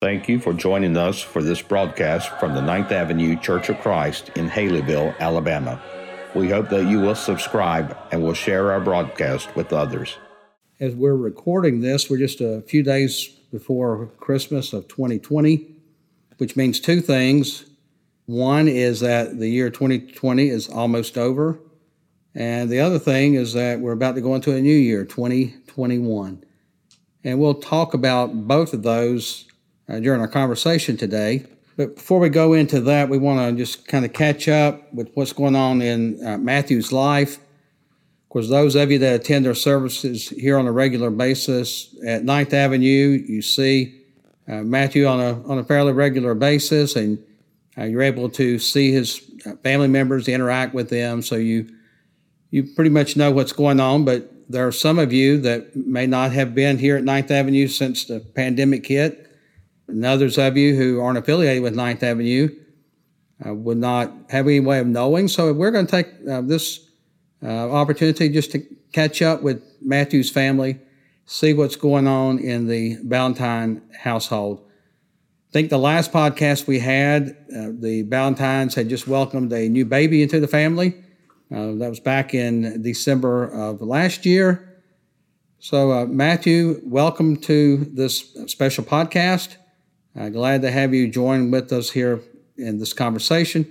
Thank you for joining us for this broadcast from the Ninth Avenue Church of Christ in Haleyville, Alabama. We hope that you will subscribe and will share our broadcast with others. As we're recording this, we're just a few days before Christmas of 2020, which means two things. One is that the year 2020 is almost over, and the other thing is that we're about to go into a new year, 2021. And we'll talk about both of those uh, during our conversation today. But before we go into that, we want to just kind of catch up with what's going on in uh, Matthew's life. Of course, those of you that attend our services here on a regular basis at Ninth Avenue, you see uh, Matthew on a, on a fairly regular basis, and uh, you're able to see his uh, family members, interact with them, so you you pretty much know what's going on. But there are some of you that may not have been here at Ninth Avenue since the pandemic hit and others of you who aren't affiliated with Ninth Avenue uh, would not have any way of knowing. So we're going to take uh, this uh, opportunity just to catch up with Matthew's family, see what's going on in the Ballantyne household. I think the last podcast we had, uh, the Ballantynes had just welcomed a new baby into the family. Uh, that was back in December of last year. So, uh, Matthew, welcome to this special podcast. Uh, glad to have you join with us here in this conversation.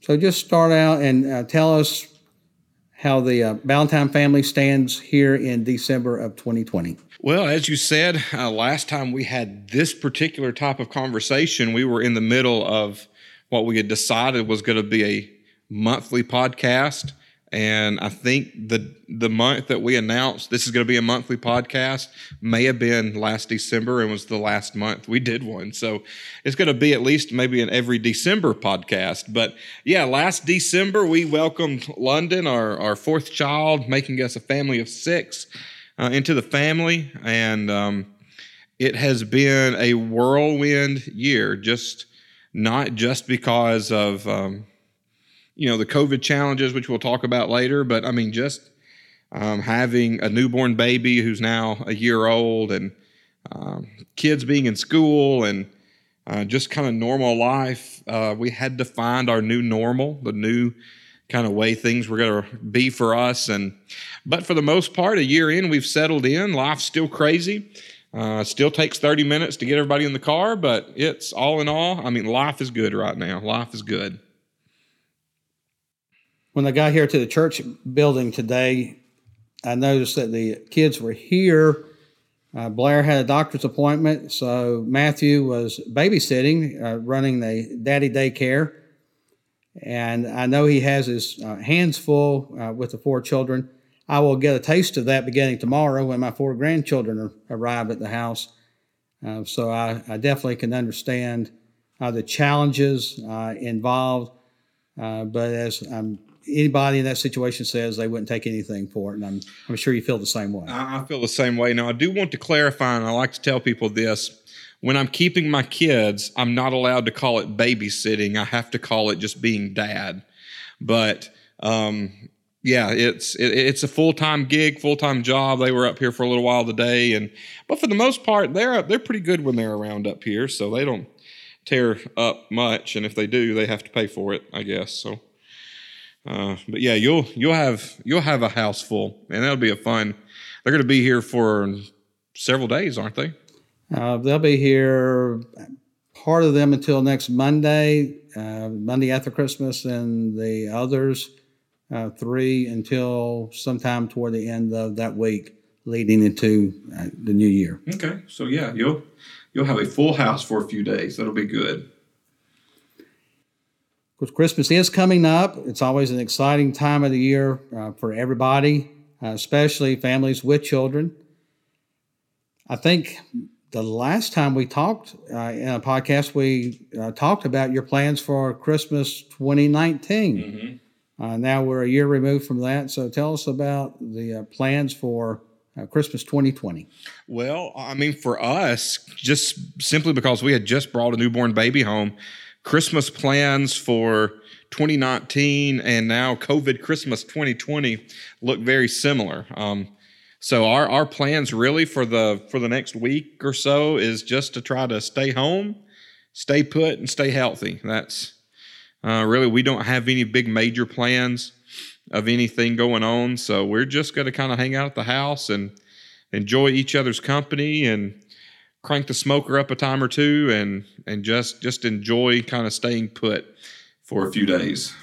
So, just start out and uh, tell us how the uh, Ballantyne family stands here in December of 2020. Well, as you said, uh, last time we had this particular type of conversation, we were in the middle of what we had decided was going to be a monthly podcast. And I think the the month that we announced this is going to be a monthly podcast may have been last December and was the last month we did one. So it's going to be at least maybe an every December podcast. But yeah, last December we welcomed London, our, our fourth child, making us a family of six uh, into the family. And um, it has been a whirlwind year, just not just because of. Um, you know the COVID challenges, which we'll talk about later. But I mean, just um, having a newborn baby who's now a year old, and um, kids being in school, and uh, just kind of normal life. Uh, we had to find our new normal, the new kind of way things were going to be for us. And but for the most part, a year in, we've settled in. Life's still crazy. Uh, still takes 30 minutes to get everybody in the car, but it's all in all. I mean, life is good right now. Life is good when I got here to the church building today, I noticed that the kids were here. Uh, Blair had a doctor's appointment, so Matthew was babysitting, uh, running the daddy daycare. And I know he has his uh, hands full uh, with the four children. I will get a taste of that beginning tomorrow when my four grandchildren are, arrive at the house. Uh, so I, I, definitely can understand uh, the challenges involved. but as I'm anybody in that situation says they wouldn't take anything for it, and I'm I'm sure you feel the same way. I feel the same way. Now, I do want to clarify, and I like to tell people this: when I'm keeping my kids, I'm not allowed to call it babysitting. I have to call it just being dad. But um, yeah, it's it, it's a full time gig, full time job. They were up here for a little while today, and but for the most part, they're they're pretty good when they're around up here, so they don't tear up much. And if they do, they have to pay for it, I guess. So uh, but yeah, you'll you'll have you'll have a house full, and that'll be a fun. They're going to be here for several days, aren't they? Uh, they'll be here. Part of them until next Monday, uh, Monday after Christmas, and the others uh, three until sometime toward the end of that week, leading into uh, the new year. Okay, so yeah, you'll you'll have a full house for a few days. That'll be good. Of course, Christmas is coming up. It's always an exciting time of the year uh, for everybody, uh, especially families with children. I think the last time we talked uh, in a podcast, we uh, talked about your plans for Christmas 2019. Mm-hmm. Uh, now we're a year removed from that. So tell us about the uh, plans for Christmas 2020? Well, I mean, for us, just simply because we had just brought a newborn baby home, Christmas plans for 2019 and now COVID Christmas 2020 look very similar. Um, so our our plans really for the for the next week or so is just to try to stay home, stay put, and stay healthy. That's uh, really we don't have any big major plans of anything going on, so we're just going to kind of hang out at the house and enjoy each other's company and crank the smoker up a time or two and and just just enjoy kind of staying put for a few days.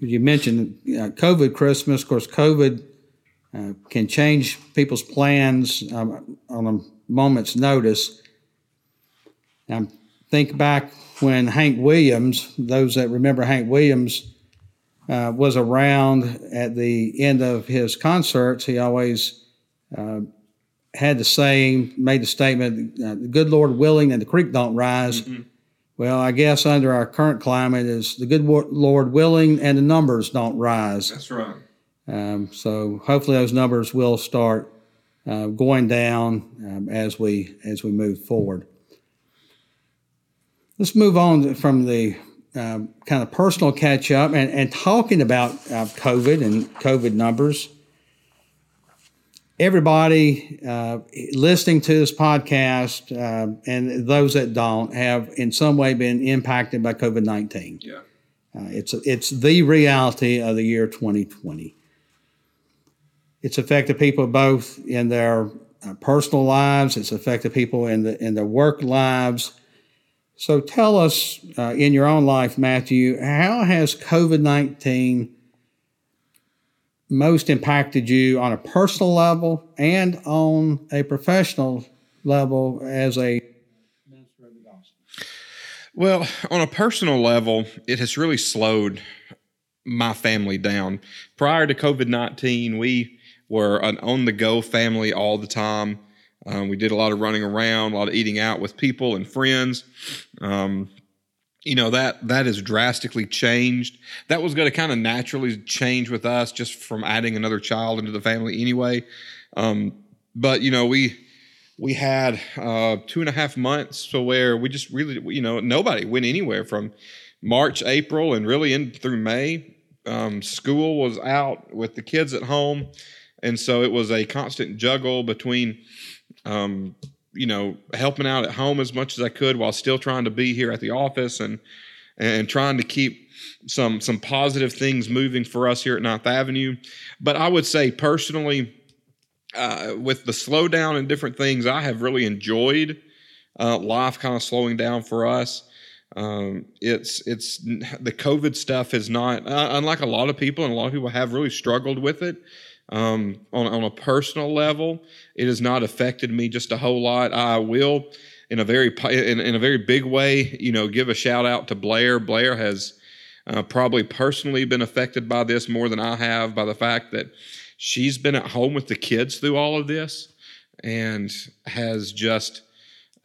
You mentioned uh, COVID Christmas. Of course, COVID uh, can change people's plans um, on a moment's notice. Now, think back when Hank Williams, those that remember Hank Williams, uh, was around at the end of his concerts. He always uh, had the saying, made the statement, uh, "The good Lord willing, and the creek don't rise." Mm-hmm. Well, I guess under our current climate is the good Lord willing, and the numbers don't rise. That's right. Um, so hopefully those numbers will start uh, going down um, as we as we move forward. Let's move on from the uh, kind of personal catch up and, and talking about uh, COVID and COVID numbers everybody uh, listening to this podcast uh, and those that don't have in some way been impacted by COVID 19. Yeah. Uh, it's, it's the reality of the year 2020. It's affected people both in their uh, personal lives, it's affected people in, the, in their work lives. So tell us uh, in your own life, Matthew, how has COVID 19 most impacted you on a personal level and on a professional level as a minister of the gospel? Well, on a personal level, it has really slowed my family down. Prior to COVID 19, we were an on the go family all the time. Um, we did a lot of running around, a lot of eating out with people and friends. Um, you know that that has drastically changed. That was going to kind of naturally change with us just from adding another child into the family anyway. Um, but you know we we had uh, two and a half months to where we just really you know nobody went anywhere from march april and really in through may. Um, school was out with the kids at home and so it was a constant juggle between um, you know, helping out at home as much as I could while still trying to be here at the office and and trying to keep some some positive things moving for us here at Ninth Avenue. But I would say personally, uh, with the slowdown and different things, I have really enjoyed uh, life kind of slowing down for us. Um, it's it's the COVID stuff is not uh, unlike a lot of people, and a lot of people have really struggled with it. Um, on, on a personal level, it has not affected me just a whole lot. I will, in a very in, in a very big way, you know, give a shout out to Blair. Blair has uh, probably personally been affected by this more than I have by the fact that she's been at home with the kids through all of this and has just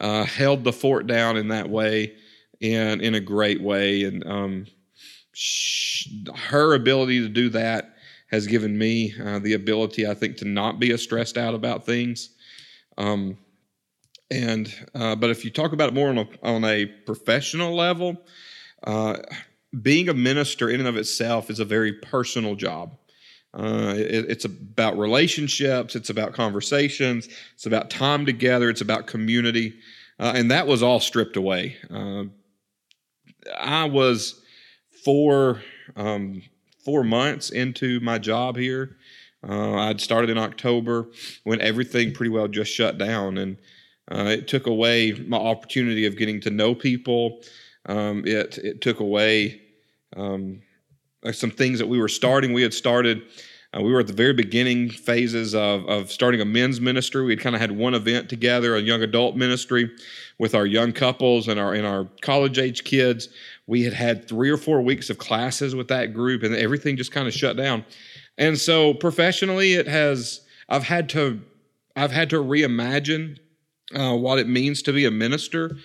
uh, held the fort down in that way in in a great way and um, her ability to do that has given me uh, the ability, I think, to not be as stressed out about things. Um, and uh, but if you talk about it more on a on a professional level, uh, being a minister in and of itself is a very personal job. Uh, it, it's about relationships. It's about conversations. It's about time together. It's about community, uh, and that was all stripped away. Uh, I was for um, four months into my job here. Uh, I'd started in October when everything pretty well just shut down, and uh, it took away my opportunity of getting to know people. Um, it it took away um, some things that we were starting. We had started. Uh, we were at the very beginning phases of, of starting a men's ministry. We'd kind of had one event together, a young adult ministry with our young couples and our and our college age kids we had had three or four weeks of classes with that group and everything just kind of shut down and so professionally it has i've had to i've had to reimagine uh, what it means to be a minister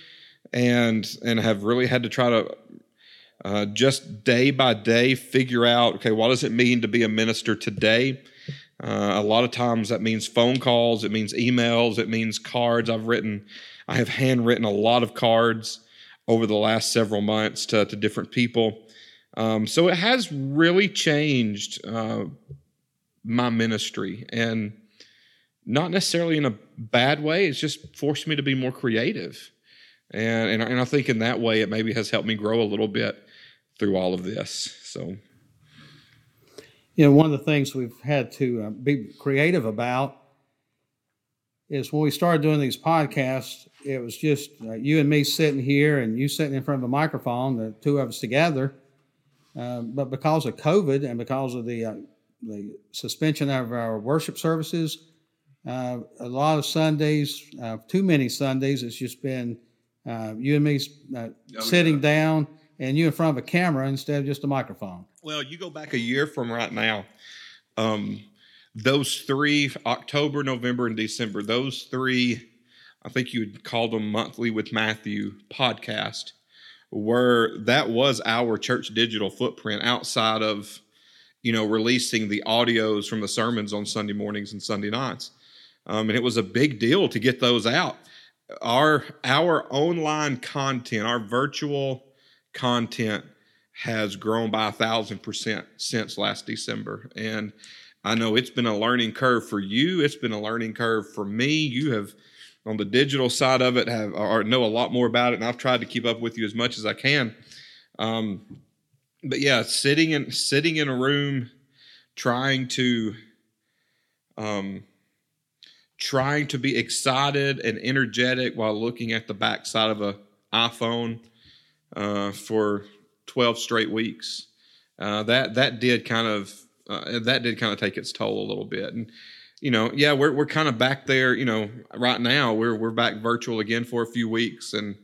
and and have really had to try to uh, just day by day figure out okay what does it mean to be a minister today uh, a lot of times that means phone calls it means emails it means cards i've written i have handwritten a lot of cards over the last several months to, to different people. Um, so it has really changed uh, my ministry. And not necessarily in a bad way. It's just forced me to be more creative. And, and, and I think in that way, it maybe has helped me grow a little bit through all of this. So, you know, one of the things we've had to uh, be creative about is when we started doing these podcasts, it was just uh, you and me sitting here and you sitting in front of a microphone, the two of us together. Uh, but because of COVID and because of the uh, the suspension of our worship services, uh, a lot of Sundays, uh, too many Sundays, it's just been uh, you and me uh, oh, sitting yeah. down and you in front of a camera instead of just a microphone. Well, you go back a year from right now. Um, those three October, November, and December, those three, I think you would call them monthly with Matthew podcast, were that was our church digital footprint outside of you know releasing the audios from the sermons on Sunday mornings and Sunday nights um, and it was a big deal to get those out. Our our online content, our virtual content, has grown by a thousand percent since last December, and I know it's been a learning curve for you. It's been a learning curve for me. You have on the digital side of it have or know a lot more about it, and I've tried to keep up with you as much as I can. Um, but yeah, sitting in sitting in a room, trying to um, trying to be excited and energetic while looking at the backside of a iPhone uh, for 12 straight weeks. Uh, that that did kind of uh, that did kind of take its toll a little bit. And you know, yeah, we're we're kind of back there. You know, right now we're we're back virtual again for a few weeks, and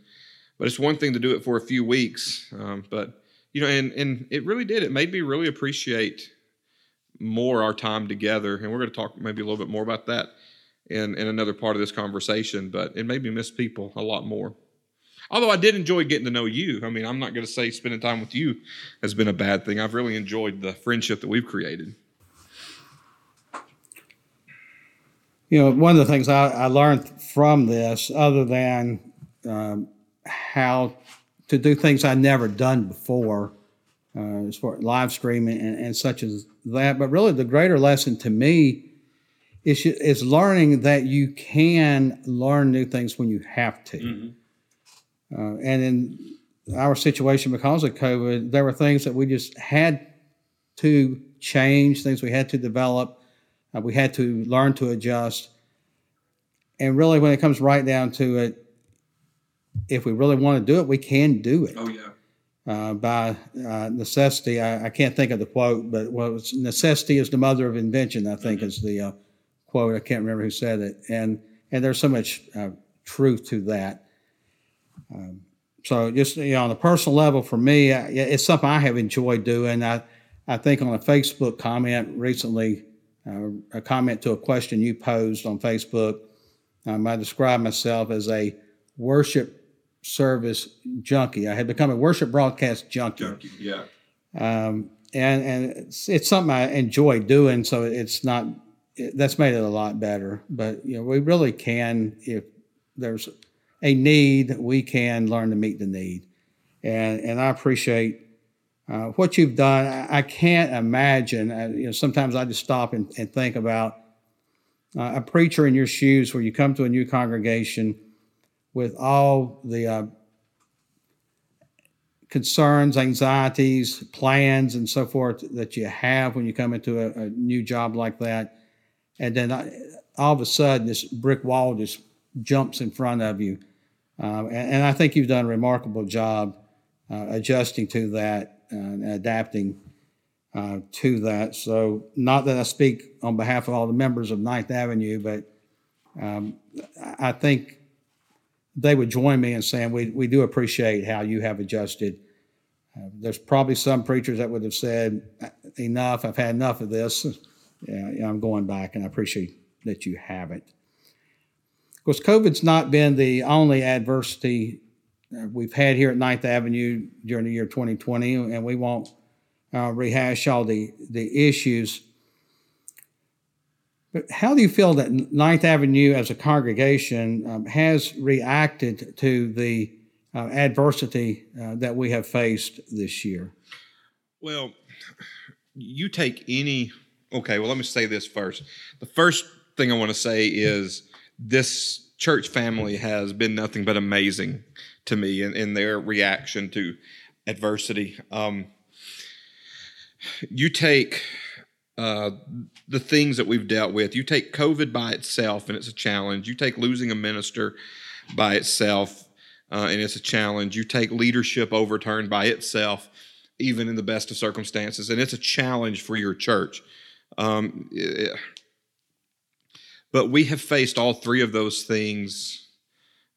but it's one thing to do it for a few weeks, um, but you know, and and it really did. It made me really appreciate more our time together, and we're going to talk maybe a little bit more about that in, in another part of this conversation, but it made me miss people a lot more. Although I did enjoy getting to know you. I mean, I'm not going to say spending time with you has been a bad thing. I've really enjoyed the friendship that we've created. You know, one of the things I, I learned from this, other than um, how to do things I'd never done before, uh, as far as live streaming and, and such as that, but really the greater lesson to me is, is learning that you can learn new things when you have to. Mm-hmm. Uh, and in our situation, because of COVID, there were things that we just had to change, things we had to develop, uh, we had to learn to adjust. And really, when it comes right down to it, if we really want to do it, we can do it. Oh, yeah. Uh, by uh, necessity, I, I, can't think of the quote, but well, necessity is the mother of invention. I think mm-hmm. is the uh, quote. I can't remember who said it, and and there's so much uh, truth to that. Um, so just you know, on a personal level, for me, I, it's something I have enjoyed doing. I I think on a Facebook comment recently, uh, a comment to a question you posed on Facebook, um, I described myself as a worship service junkie. I had become a worship broadcast junkie. Junkie, yeah. Um, and and it's, it's, something I enjoy doing. So it's not that's made it a lot better. But you know, we really can if there's a need, we can learn to meet the need. And and I appreciate uh, what you've done. I, I can't imagine. Uh, you know, sometimes I just stop and, and think about uh, a preacher in your shoes, where you come to a new congregation with all the uh, concerns, anxieties, plans, and so forth that you have when you come into a, a new job like that and then I, all of a sudden this brick wall just jumps in front of you. Uh, and, and, I think you've done a remarkable job uh, adjusting to that uh, and adapting uh, to that. So, not that I speak on behalf of all the members of Ninth Avenue, but um, I think they would join me in saying we, we do appreciate how you have adjusted. Uh, there's probably some preachers that would have said, enough, I've had enough of this yeah, I'm going back, and I appreciate that you haven't. Course, COVID's not been the only adversity we've had here at Ninth Avenue during the year 2020, and we won't uh, rehash all the, the issues. But how do you feel that Ninth Avenue as a congregation um, has reacted to the uh, adversity uh, that we have faced this year? Well, you take any okay, well, let me say this first. The first thing I want to say is this church family has been nothing but amazing to me in, in their reaction to adversity. Um, you take uh, the things that we've dealt with, you take COVID by itself, and it's a challenge. You take losing a minister by itself, uh, and it's a challenge. You take leadership overturned by itself, even in the best of circumstances, and it's a challenge for your church. Um, it, but we have faced all three of those things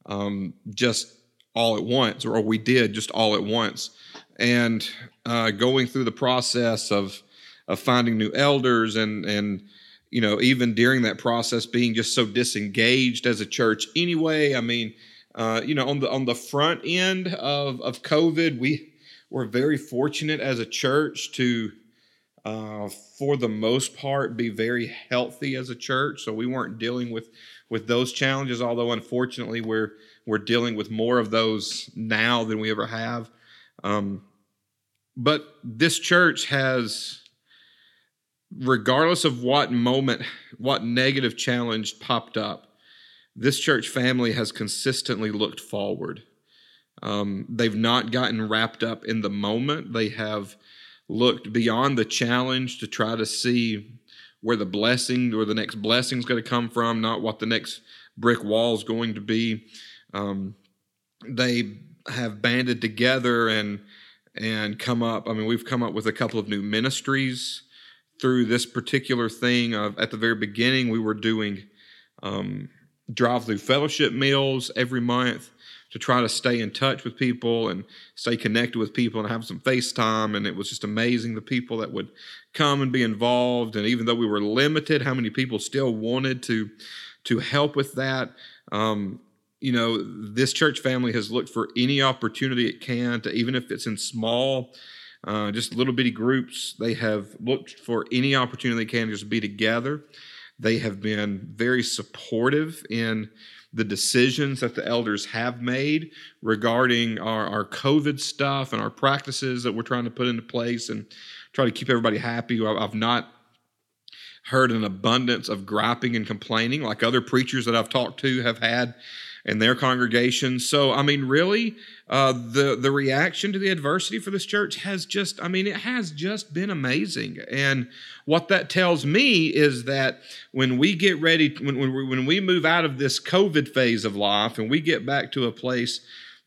um, just all at once, or we did just all at once. And uh, going through the process of of finding new elders and and you know even during that process being just so disengaged as a church anyway. I mean, uh, you know, on the on the front end of of COVID, we were very fortunate as a church to uh, for the most part, be very healthy as a church. So we weren't dealing with with those challenges. Although unfortunately, we're we're dealing with more of those now than we ever have. Um, but this church has, regardless of what moment, what negative challenge popped up, this church family has consistently looked forward. Um, they've not gotten wrapped up in the moment. They have looked beyond the challenge to try to see where the blessing or the next blessing is going to come from, not what the next brick wall is going to be. Um, they have banded together and and come up. I mean, we've come up with a couple of new ministries through this particular thing. Of, at the very beginning, we were doing um, drive-through fellowship meals every month to try to stay in touch with people and stay connected with people and have some FaceTime. And it was just amazing the people that would come and be involved. And even though we were limited, how many people still wanted to to help with that. Um, you know, this church family has looked for any opportunity it can to, even if it's in small, uh, just little bitty groups, they have looked for any opportunity they can to just be together. They have been very supportive in the decisions that the elders have made regarding our, our COVID stuff and our practices that we're trying to put into place and try to keep everybody happy. I've not heard an abundance of griping and complaining like other preachers that I've talked to have had in their congregation. So, I mean, really, uh, the the reaction to the adversity for this church has just, I mean, it has just been amazing. And what that tells me is that when we get ready, when when we, when we move out of this COVID phase of life and we get back to a place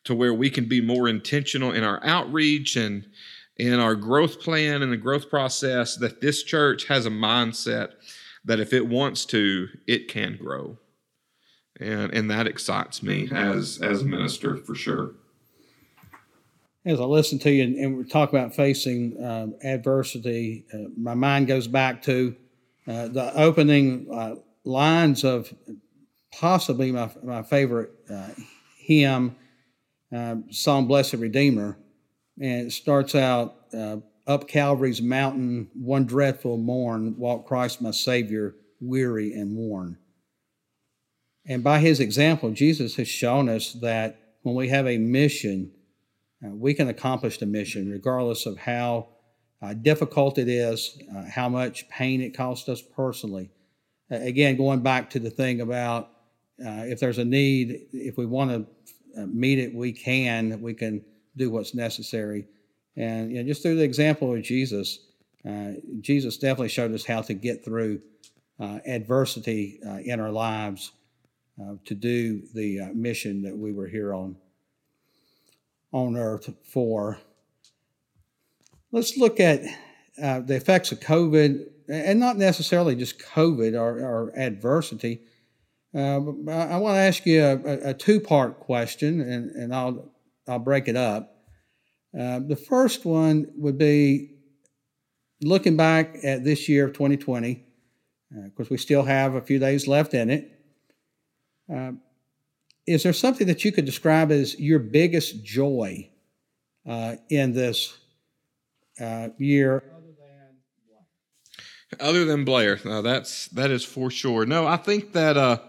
to where we can be more intentional in our outreach and in our growth plan and the growth process, that this church has a mindset that if it wants to, it can grow and and that excites me as as a minister for sure. As I listen to you and, and we talk about facing uh, adversity, uh, my mind goes back to uh, the opening uh, lines of possibly my my favorite uh, hymn, uh, "Song Blessed Redeemer," and it starts out. Up Calvary's mountain, one dreadful morn, walked Christ my Savior, weary and worn. And by his example, Jesus has shown us that when we have a mission, uh, we can accomplish the mission regardless of how uh, difficult it is, uh, how much pain it costs us personally. again, going back to the thing about uh, if there's a need, if we want to uh, meet it, we can. We can do what's necessary. And you know, just through the example of Jesus, uh, Jesus definitely showed us how to get through adversity in our lives uh, to do the uh, mission that we were here on on earth for. Let's look at uh, the effects of COVID, and not necessarily just COVID or, or adversity. Uh, I want to ask you a, a two-part question, and, and I'll I'll break it up. Uh, the first one would be looking back at this year of 2020. Of course, we still have a few days left in it. Uh, is there something that you could describe as your biggest joy uh, in this uh, year? Other than Blair, that's that is for sure. No, I think that uh,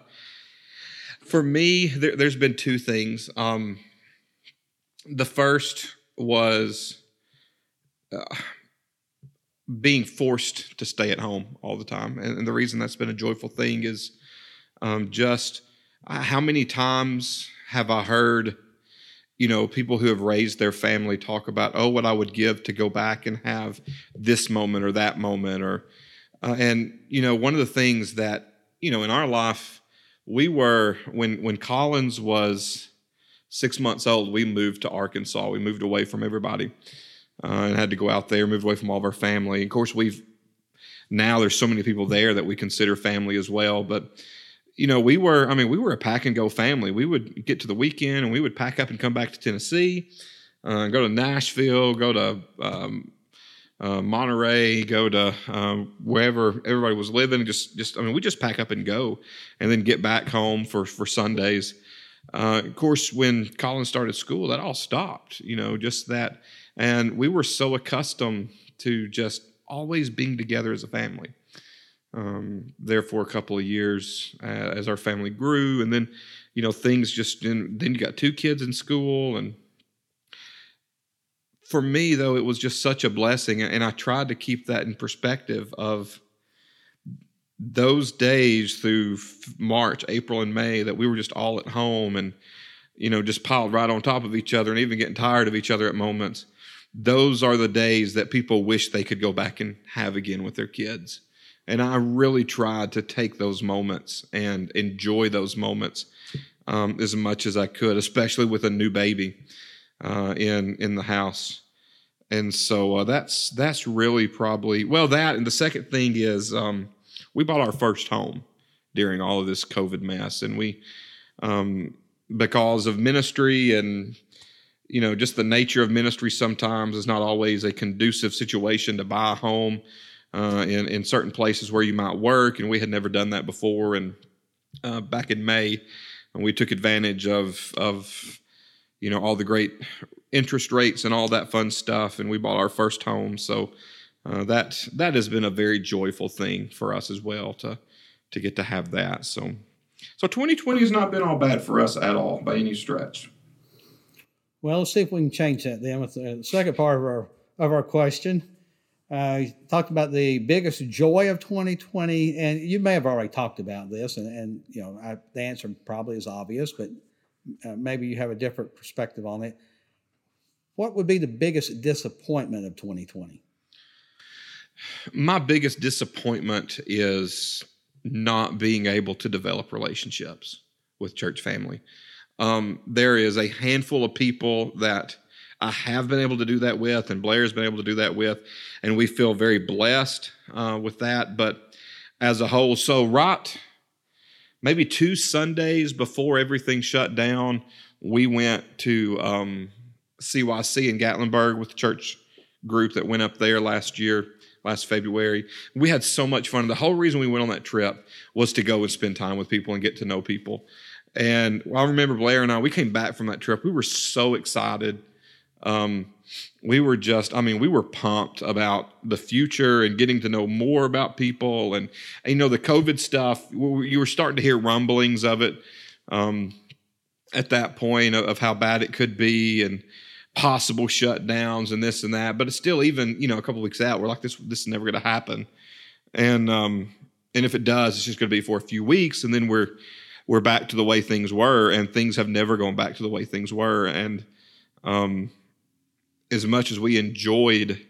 for me, there, has been two things. Um, the first was uh, being forced to stay at home all the time. And, and the reason that's been a joyful thing is um, just how many times have I heard, you know, people who have raised their family talk about, oh, what I would give to go back and have this moment or that moment, or, uh, and you know, one of the things that you know in our life, we were when when Collins was six months old, we moved to Arkansas. We moved away from everybody uh, and had to go out there, moved away from all of our family. Of course, we've now there's so many people there that we consider family as well, but you know, we were, I mean, we were a pack and go family. We would get to the weekend and we would pack up and come back to Tennessee, uh, go to Nashville, go to um, uh, Monterey, go to um, wherever everybody was living. Just, just, I mean, we just pack up and go, and then get back home for for Sundays. Uh, of course, when Colin started school, that all stopped. You know, just that, and we were so accustomed to just always being together as a family um, there for a couple of years uh, as our family grew, and then you know things just in, then you got two kids in school, and for me though it was just such a blessing, and I tried to keep that in perspective of those days through March, April, and May that we were just all at home and you know just piled right on top of each other and even getting tired of each other at moments. Those are the days that people wish they could go back and have again with their kids and I really tried to take those moments and enjoy those moments um, as much as I could, especially with a new baby uh, in in the house. And so uh, that's that's really probably well that. And the second thing is um, we bought our first home during all of this COVID mess, and we um, because of ministry and you know just the nature of ministry sometimes is not always a conducive situation to buy a home uh, in in certain places where you might work, and we had never done that before. And uh, back in May, we took advantage of of you know all the great interest rates and all that fun stuff, and we bought our first home. So uh, that that has been a very joyful thing for us as well to to get to have that. So so 2020 has not been all bad for us at all by any stretch. Well, let's see if we can change that then with the second part of our of our question. Uh, talked about the biggest joy of 2020, and you may have already talked about this, and, and you know I, the answer probably is obvious, but uh, maybe you have a different perspective on it. What would be the biggest disappointment of 2020? My biggest disappointment is not being able to develop relationships with church family. Um, there is a handful of people that I have been able to do that with, and Blair's been able to do that with, and we feel very blessed uh, with that. But as a whole, so right, maybe two Sundays before everything shut down, we went to um, CYC in Gatlinburg with the church group that went up there last year, last February. We had so much fun. The whole reason we went on that trip was to go and spend time with people and get to know people. And I remember Blair and I, we came back from that trip. We were so excited um, we were just, I mean, we were pumped about the future and getting to know more about people. And, you know, the COVID stuff, you were starting to hear rumblings of it um, at that point of, of how bad it could be and possible shutdowns and this and that. But it's still, even, you know, a couple weeks out, we're like, this, this is never going to happen. And, um, and if it does, it's just going to be for a few weeks. And then we're, we're back to the way things were. And things have never gone back to the way things were. And, um, as much as we enjoyed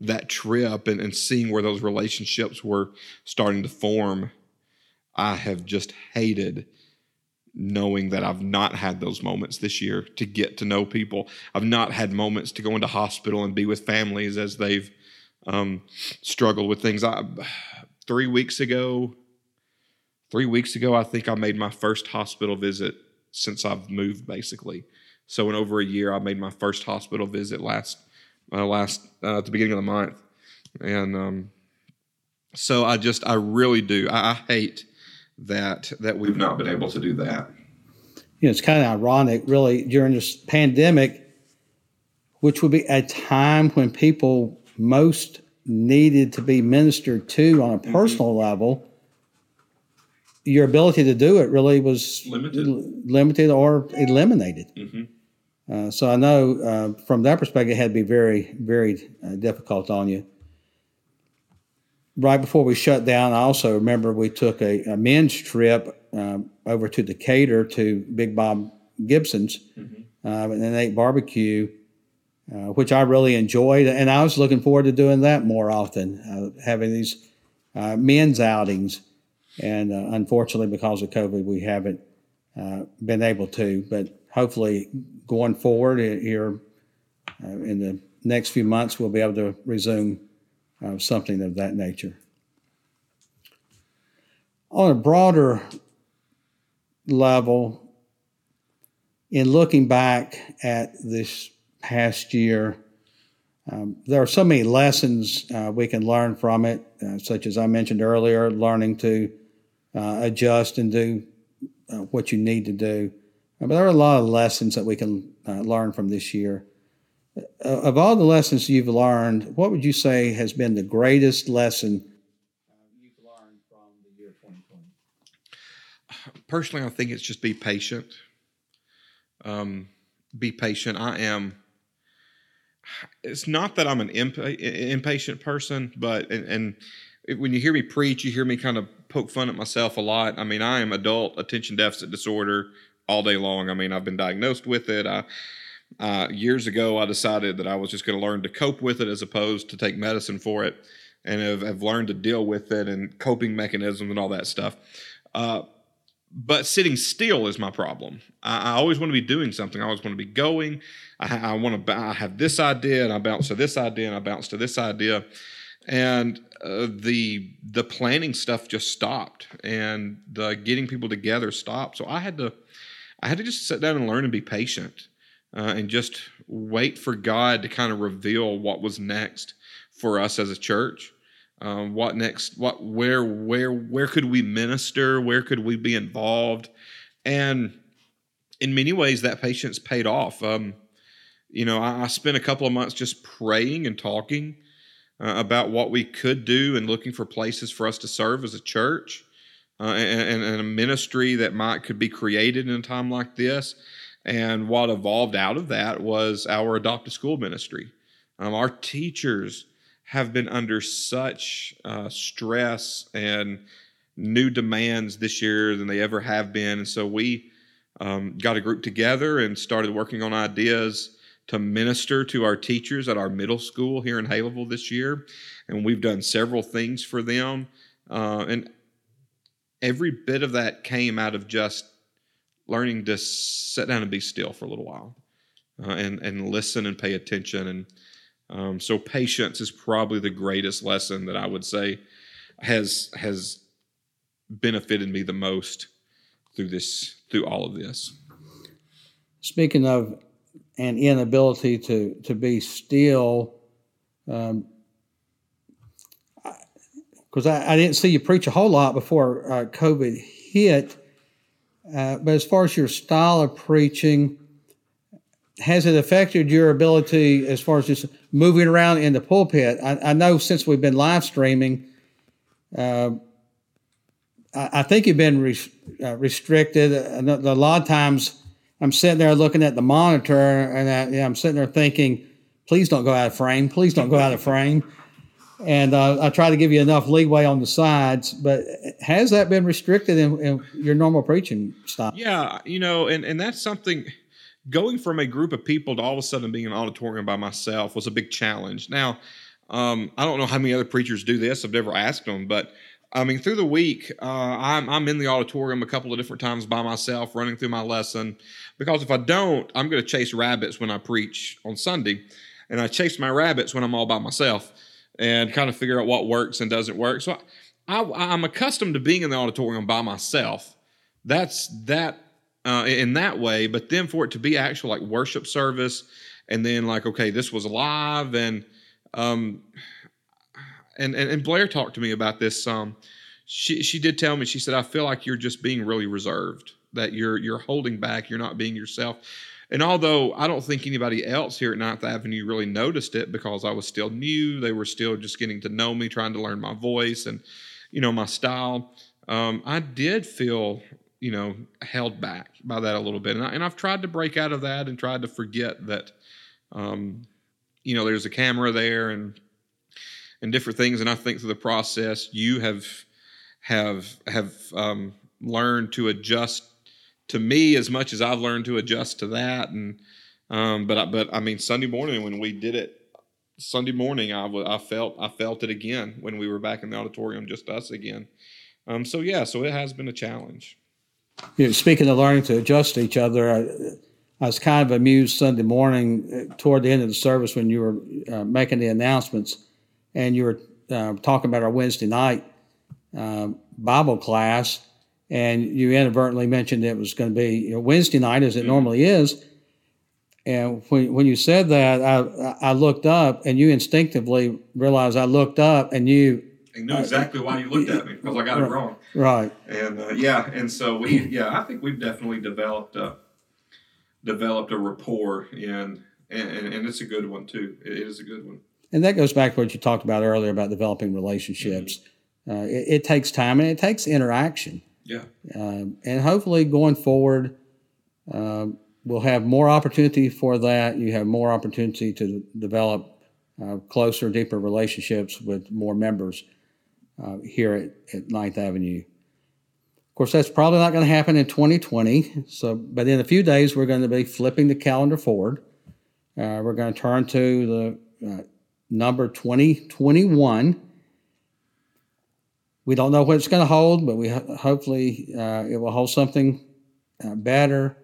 that trip and, and seeing where those relationships were starting to form, I have just hated knowing that I've not had those moments this year to get to know people. I've not had moments to go into hospital and be with families as they've um, struggled with things. I three weeks ago, three weeks ago, I think I made my first hospital visit since I've moved, basically. So in over a year, I made my first hospital visit last uh, last uh, at the beginning of the month, and um, so I just I really do I, I, hate that that we've not been able to do that. You know, it's kind of ironic, really, during this pandemic, which would be a time when people most needed to be ministered to on a mm-hmm. personal mm-hmm. level your ability to do it really was limited, limited or eliminated. Mm-hmm. Uh, so I know uh, from that perspective, it had to be very, very uh, difficult on you. right before we shut down, I also remember we took a, a men's trip um, over to Decatur to Big Bob Gibson's mm-hmm. uh, and then ate barbecue, uh, which I really enjoyed. And I was looking forward to doing that more often, uh, having these uh, men's outings. And uh, unfortunately, because of COVID, we haven't uh, been able to. But hopefully, going forward here in the next few months, we'll be able to resume something of that nature. On a broader level, in looking back at this past year, um, there are so many lessons uh, we can learn from it, uh, such as I mentioned earlier, learning to uh, adjust and do uh, what you need to do. Uh, but there are a lot of lessons that we can uh, learn from this year. of all the lessons you've learned, what would you say has been the greatest lesson you've learned from the year 2020? Personally, I think it's just be patient. Um, be patient. I am it's not that I'm an imp- impatient person, but and, and when you hear me preach, you hear me kind of poke fun at myself a lot. I mean, I am adult attention deficit disorder all day long. I mean, I've been diagnosed with it. I uh, years ago, I decided that I was just going to learn to cope with it as opposed to take medicine for it, and have, have learned to deal with it and coping mechanisms and all that stuff. Uh, but sitting still is my problem. I, I, always want to be doing something. I always want to be going. I, I want to. I have this idea, and I bounce to this idea, and I bounce to this idea, and uh, the the planning stuff just stopped, and the getting people together stopped. So I had to, I had to just sit down and learn and be patient, uh, and just wait for God to kind of reveal what was next for us as a church um, what next? What where where where could we minister? Where could we be involved? And in many ways, that patience paid off. Um, you know, I, I, spent a couple of months just praying and talking uh, about what we could do and looking for places for us to serve as a church uh, and, and, a ministry that might could be created in a time like this. And what evolved out of that was our adopted school ministry. Um, our teachers have been under such uh, stress and new demands this year than they ever have been. And so we um, got a group together and started working on ideas to minister to our teachers at our middle school here in Haleyville this year. And we've done several things for them. Uh, and every bit of that came out of just learning to sit down and be still for a little while uh, and, and listen and pay attention. And um, so patience is probably the greatest lesson that I would say has has benefited me the most through this through all of this. Speaking of an inability to to be still, because um, I, I, didn't see you preach a whole lot before uh, COVID hit. Uh, but as far as your style of preaching, has it affected your ability as far as just moving around in the pulpit? I, I know since we've been live streaming, uh, I, I, think you've been uh, restricted. A, lot of times I'm sitting there looking at the monitor and I, I'm sitting there thinking, please don't go out of frame. Please don't go out of frame. And uh, I try to give you enough leeway on the sides, but has that been restricted in, in your normal preaching style? Yeah, you know, and, and that's something – going from a group of people to all of a sudden being an auditorium by myself was a big challenge. Now, um, I don't know how many other preachers do this. I've never asked them, but I mean, through the week, uh, I'm, I'm in the auditorium a couple of different times by myself, running through my lesson. Because if I don't, I'm going to chase rabbits when I preach on Sunday, and I chase my rabbits when I'm all by myself, and kind of figure out what works and doesn't work. So I, I, I'm accustomed to being in the auditorium by myself. That's that uh, in that way. But then for it to be actual like worship service, and then like okay, this was live, and um, and and, and Blair talked to me about this. Um, she she did tell me she said I feel like you're just being really reserved, that you're you're holding back, you're not being yourself. And although I don't think anybody else here at Ninth Avenue really noticed it because I was still new, they were still just getting to know me, trying to learn my voice and, you know, my style. Um, I did feel you know, held back by that a little bit. And, I, and I've tried to break out of that and tried to forget that, um, you know, there's a camera there and and different things. And I think through the process, you have have have um, learned to adjust to me as much as I've learned to adjust to that. And um, but I, but I mean, Sunday morning when we did it, Sunday morning I, w- I felt I felt it again when we were back in the auditorium, just us again. Um, so yeah, so it has been a challenge. You know, speaking of learning to adjust to each other, I, I, was kind of amused Sunday morning uh, toward the end of the service when you were uh, making the announcements, and you were uh, talking about our Wednesday night uh, Bible class, and you inadvertently mentioned it was going to be you know, Wednesday night as it mm-hmm. normally is. And when, when you said that, I, I looked up and you instinctively realized I looked up and you. I knew exactly why you looked at me because I got it wrong. Right. And uh, yeah, and so we, yeah, I think we've definitely developed a, developed a rapport and, and, and it's a good one too. It is a good one. And that goes back to what you talked about earlier about developing relationships. Mm-hmm. Uh, it, it, takes time and it takes interaction. Yeah. Um, and hopefully going forward, um, we'll have more opportunity for that. You have more opportunity to develop uh, closer, deeper relationships with more members uh, here at, at Ninth Avenue. Of course, that's probably not going to happen in 2020. So, but in a few days, we're going to be flipping the calendar forward. Uh, we're going to turn to the uh, number 2021. We don't know what it's going to hold, but we ho- hopefully uh, it will hold something uh, better,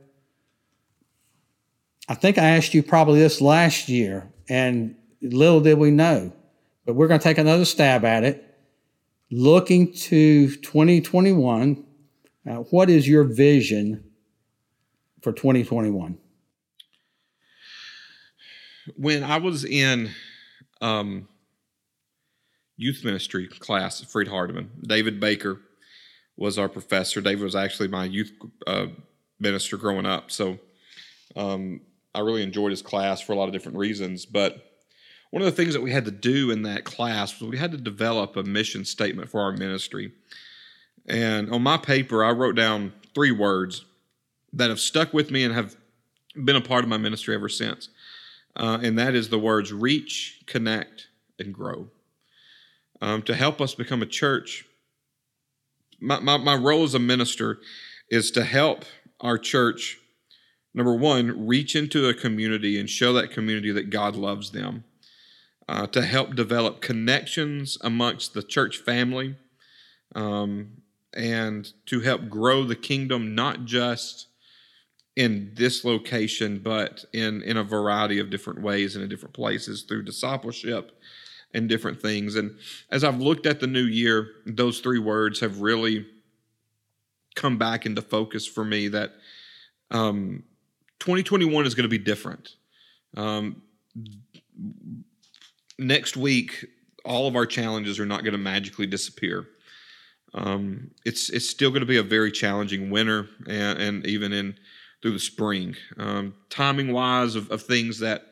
I think I asked you probably this last year, and little did we know, but we're going to take another stab at it. Looking to 2021, uh, what is your vision for 2021? When I was in um, youth ministry class at Freed Hardeman, David Baker was our professor. David was actually my youth uh, minister growing up. So um, I really enjoyed his class for a lot of different reasons. But one of the things that we had to do in that class was we had to develop a mission statement for our ministry. And on my paper, I wrote down three words that have stuck with me and have been a part of my ministry ever since. Uh, and that is the words reach, connect, and grow. Um, to help us become a church, my, my, my role as a minister is to help our church number one, reach into a community and show that community that God loves them. Uh, to help develop connections amongst the church family um, and to help grow the kingdom, not just in this location, but in, in a variety of different ways and in different places through discipleship and different things. And as I've looked at the new year, those three words have really come back into focus for me that um, 2021 is going to be different. Um, next week, all of our challenges are not going to magically disappear. Um, it's it's still going to be a very challenging winter, and, and even in through the spring. Um, timing wise, of, of things that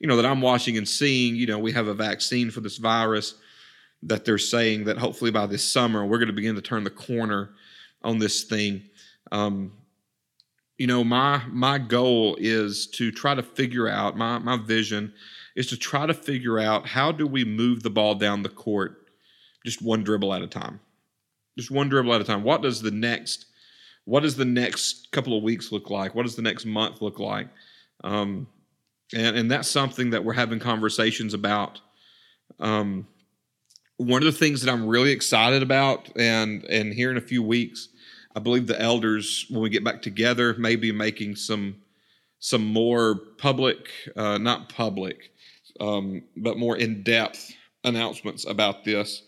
you know that I'm watching and seeing, you know, we have a vaccine for this virus that they're saying that hopefully by this summer we're going to begin to turn the corner on this thing. Um, you know my my goal is to try to figure out my my vision is to try to figure out how do we move the ball down the court just one dribble at a time just one dribble at a time what does the next what does the next couple of weeks look like what does the next month look like um, and and that's something that we're having conversations about um, one of the things that i'm really excited about and and here in a few weeks I believe the elders, when we get back together, may be making some some more public, uh, not public, um, but more in depth announcements about this.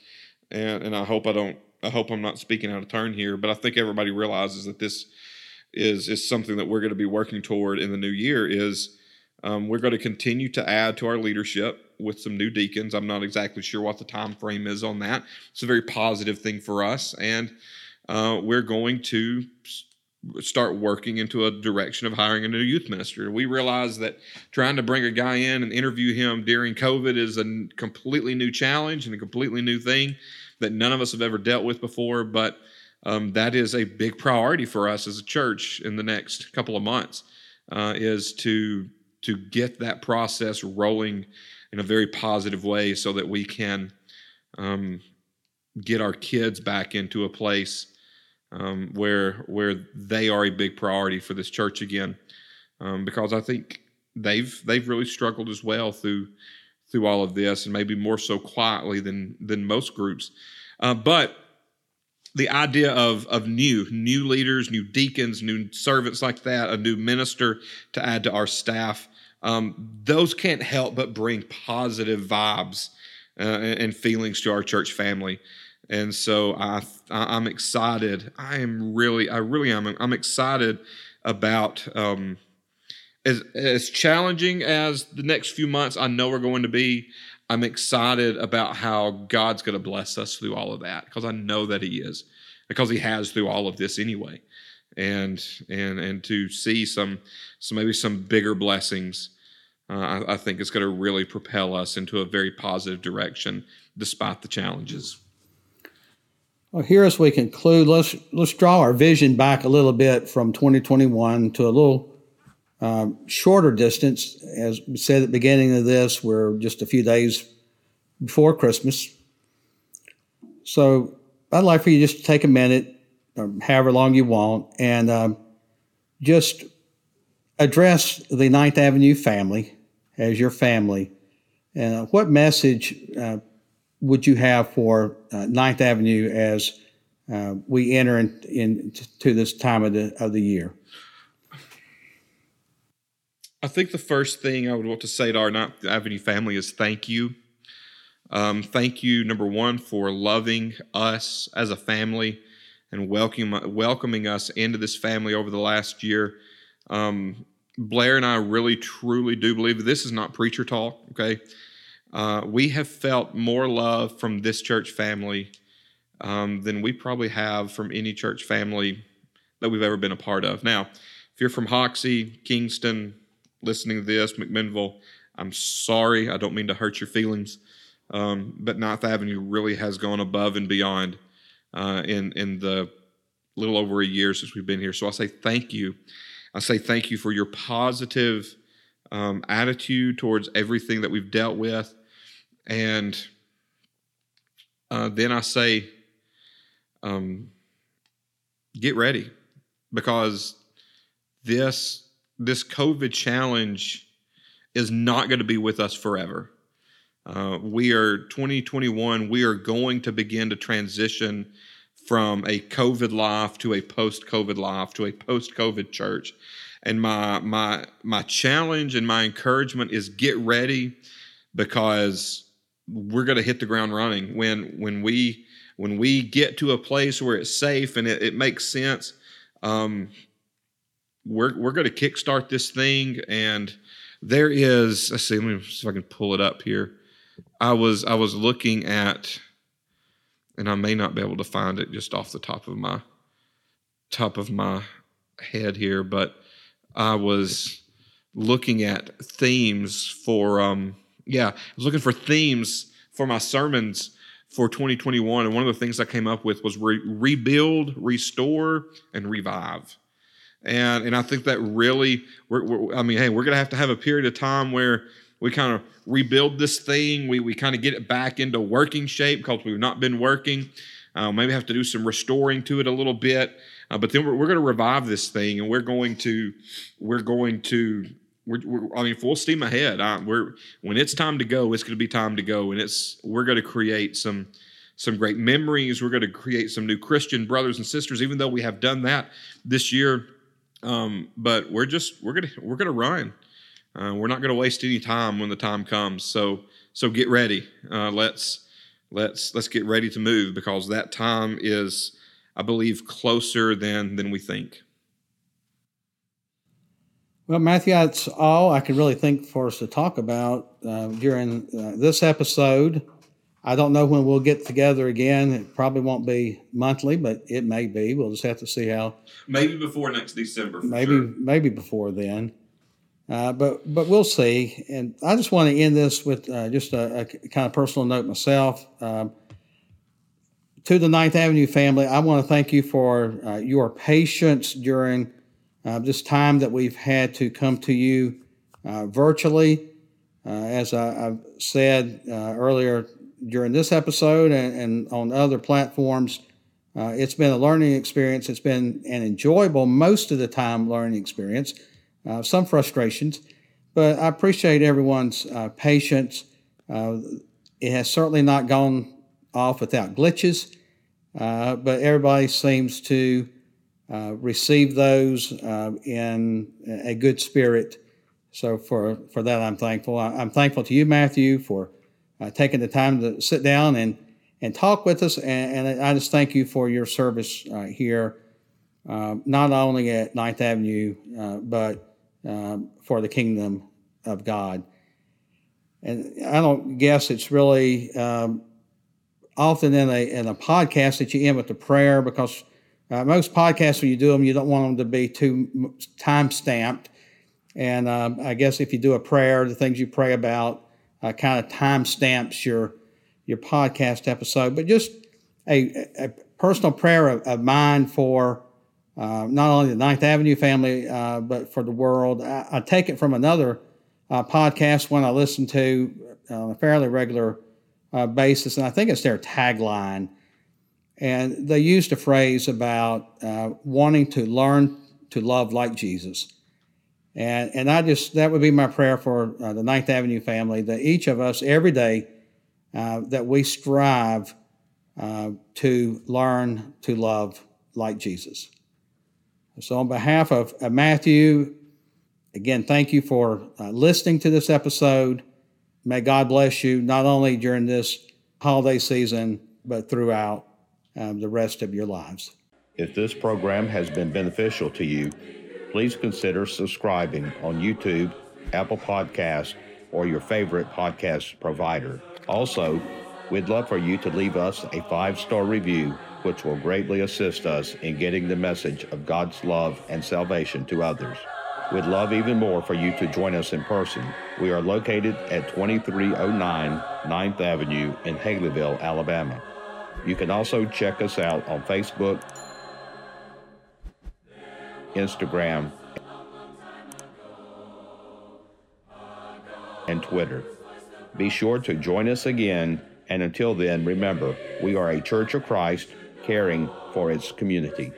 And and I hope I don't. I hope I'm not speaking out of turn here, but I think everybody realizes that this is is something that we're going to be working toward in the new year. Is um, we're going to continue to add to our leadership with some new deacons. I'm not exactly sure what the time frame is on that. It's a very positive thing for us, and uh, we're going to start working into a direction of hiring a new youth minister. We realize that trying to bring a guy in and interview him during COVID is a completely new challenge and a completely new thing that none of us have ever dealt with before. But um, that is a big priority for us as a church in the next couple of months. Uh, is to to get that process rolling in a very positive way so that we can um, get our kids back into a place um, where where they are a big priority for this church again, um, because I think they've they've really struggled as well through through all of this, and maybe more so quietly than than most groups. Uh, but the idea of of new new leaders, new deacons, new servants like that, a new minister to add to our staff, um, those can't help but bring positive vibes uh, and feelings to our church family. And so I, I'm excited. I am really, I really am. I'm excited about um, as as challenging as the next few months I know are going to be. I'm excited about how God's going to bless us through all of that because I know that He is, because He has through all of this anyway, and and and to see some, some maybe some bigger blessings, uh, I, I think it's going to really propel us into a very positive direction despite the challenges. Well, here as we conclude, let's let's draw our vision back a little bit from 2021 to a little um, shorter distance. As we said at the beginning of this, we're just a few days before Christmas. So I'd like for you just to take a minute, or however long you want, and um, just address the Ninth Avenue family as your family. And uh, what message uh, would you have for uh, Ninth Avenue as uh, we enter into in, in, this time of the of the year? I think the first thing I would want to say to our Ninth Avenue family is thank you. Um, thank you, number one, for loving us as a family and welcoming welcoming us into this family over the last year. Um, Blair and I really, truly do believe this is not preacher talk. Okay, uh, we have felt more love from this church family um, than we probably have from any church family that we've ever been a part of. Now, if you're from Hoxie, Kingston, listening to this, McMinnville, I'm sorry. I don't mean to hurt your feelings, um, but Ninth Avenue really has gone above and beyond uh, in in the little over a year since we've been here. So I say thank you. I say thank you for your positive um, attitude towards everything that we've dealt with. And uh, then I say, um, get ready because this this COVID challenge is not going to be with us forever. Uh, we are 2021. We are going to begin to transition from a COVID life to a post-COVID life to a post-COVID church. And my my my challenge and my encouragement is get ready because we're going to hit the ground running when when we when we get to a place where it's safe and it, it makes sense um, we're we're going to kickstart this thing. And there is let's see let me see if i can pull it up here. I was i was looking at and i may not be able to find it just off the top of my top of my head here but i was looking at themes for um yeah, I was looking for themes for my sermons for 2021, and one of the things I came up with was re- rebuild, restore, and revive. And and I think that really, we're, we're, I mean, hey, we're gonna have to have a period of time where we kind of rebuild this thing. We we kind of get it back into working shape because we've not been working. Uh, maybe have to do some restoring to it a little bit. Uh, but then we're, we're going to revive this thing, and we're going to we're going to we're, we're, I mean, full steam ahead. I, we're when it's time to go, it's going to be time to go, and it's we're going to create some some great memories. We're going to create some new Christian brothers and sisters, even though we have done that this year. Um, but we're just we're gonna we're gonna run. Uh, we're not going to waste any time when the time comes. So so get ready. Uh, let's let's let's get ready to move because that time is, I believe, closer than than we think. Well, Matthew, that's all I can really think for us to talk about uh, during uh, this episode. I don't know when we'll get together again. It probably won't be monthly, but it may be. We'll just have to see how. Maybe before next December. maybe sure. maybe before then, uh, but but we'll see. And I just want to end this with uh, just a, a, kind of personal note myself. Um, to the Ninth Avenue family, I want to thank you for uh, your patience during uh, this time that we've had to come to you uh, virtually. Uh, as I, have said uh, earlier during this episode and, and on other platforms. Uh, it's been a learning experience. It's been an enjoyable, most of the time, learning experience. Uh, some frustrations, but I appreciate everyone's patience. It has certainly not gone off without glitches, but everybody seems to uh, receive those in a good spirit. So for for that, I'm thankful. I, am thankful to you, Matthew, for taking the time to sit down and and talk with us. And, and I just thank you for your service uh, here, uh, not only at Ninth Avenue, uh, but um, for the kingdom of God. And I don't guess it's really um, often in a, in a podcast that you end with a prayer because uh, most podcasts, when you do them, you don't want them to be too time stamped. And um, I guess if you do a prayer, the things you pray about uh, kind of time stamps your your podcast episode, but just a, a personal prayer of, of mine for uh, not only the Ninth Avenue family, uh, but for the world. I, I take it from another uh, podcast one I listen to on a fairly regular uh, basis, and I think it's their tagline. And they used a phrase about uh, wanting to learn to love like Jesus. And, and I just, that would be my prayer for uh, the Ninth Avenue family that each of us every day uh, that we strive uh, to learn to love like Jesus. So, on behalf of uh, Matthew, again, thank you for uh, listening to this episode. May God bless you not only during this holiday season, but throughout um, the rest of your lives. If this program has been beneficial to you, please consider subscribing on YouTube, Apple Podcast, or your favorite podcast provider. Also, we'd love for you to leave us a five star review, which will greatly assist us in getting the message of God's love and salvation to others. We'd love even more for you to join us in person. We are located at 2309 9th Avenue in Haleyville, Alabama. You can also check us out on Facebook, Instagram, and Twitter. Be sure to join us again, and until then, remember, we are a Church of Christ caring for its community.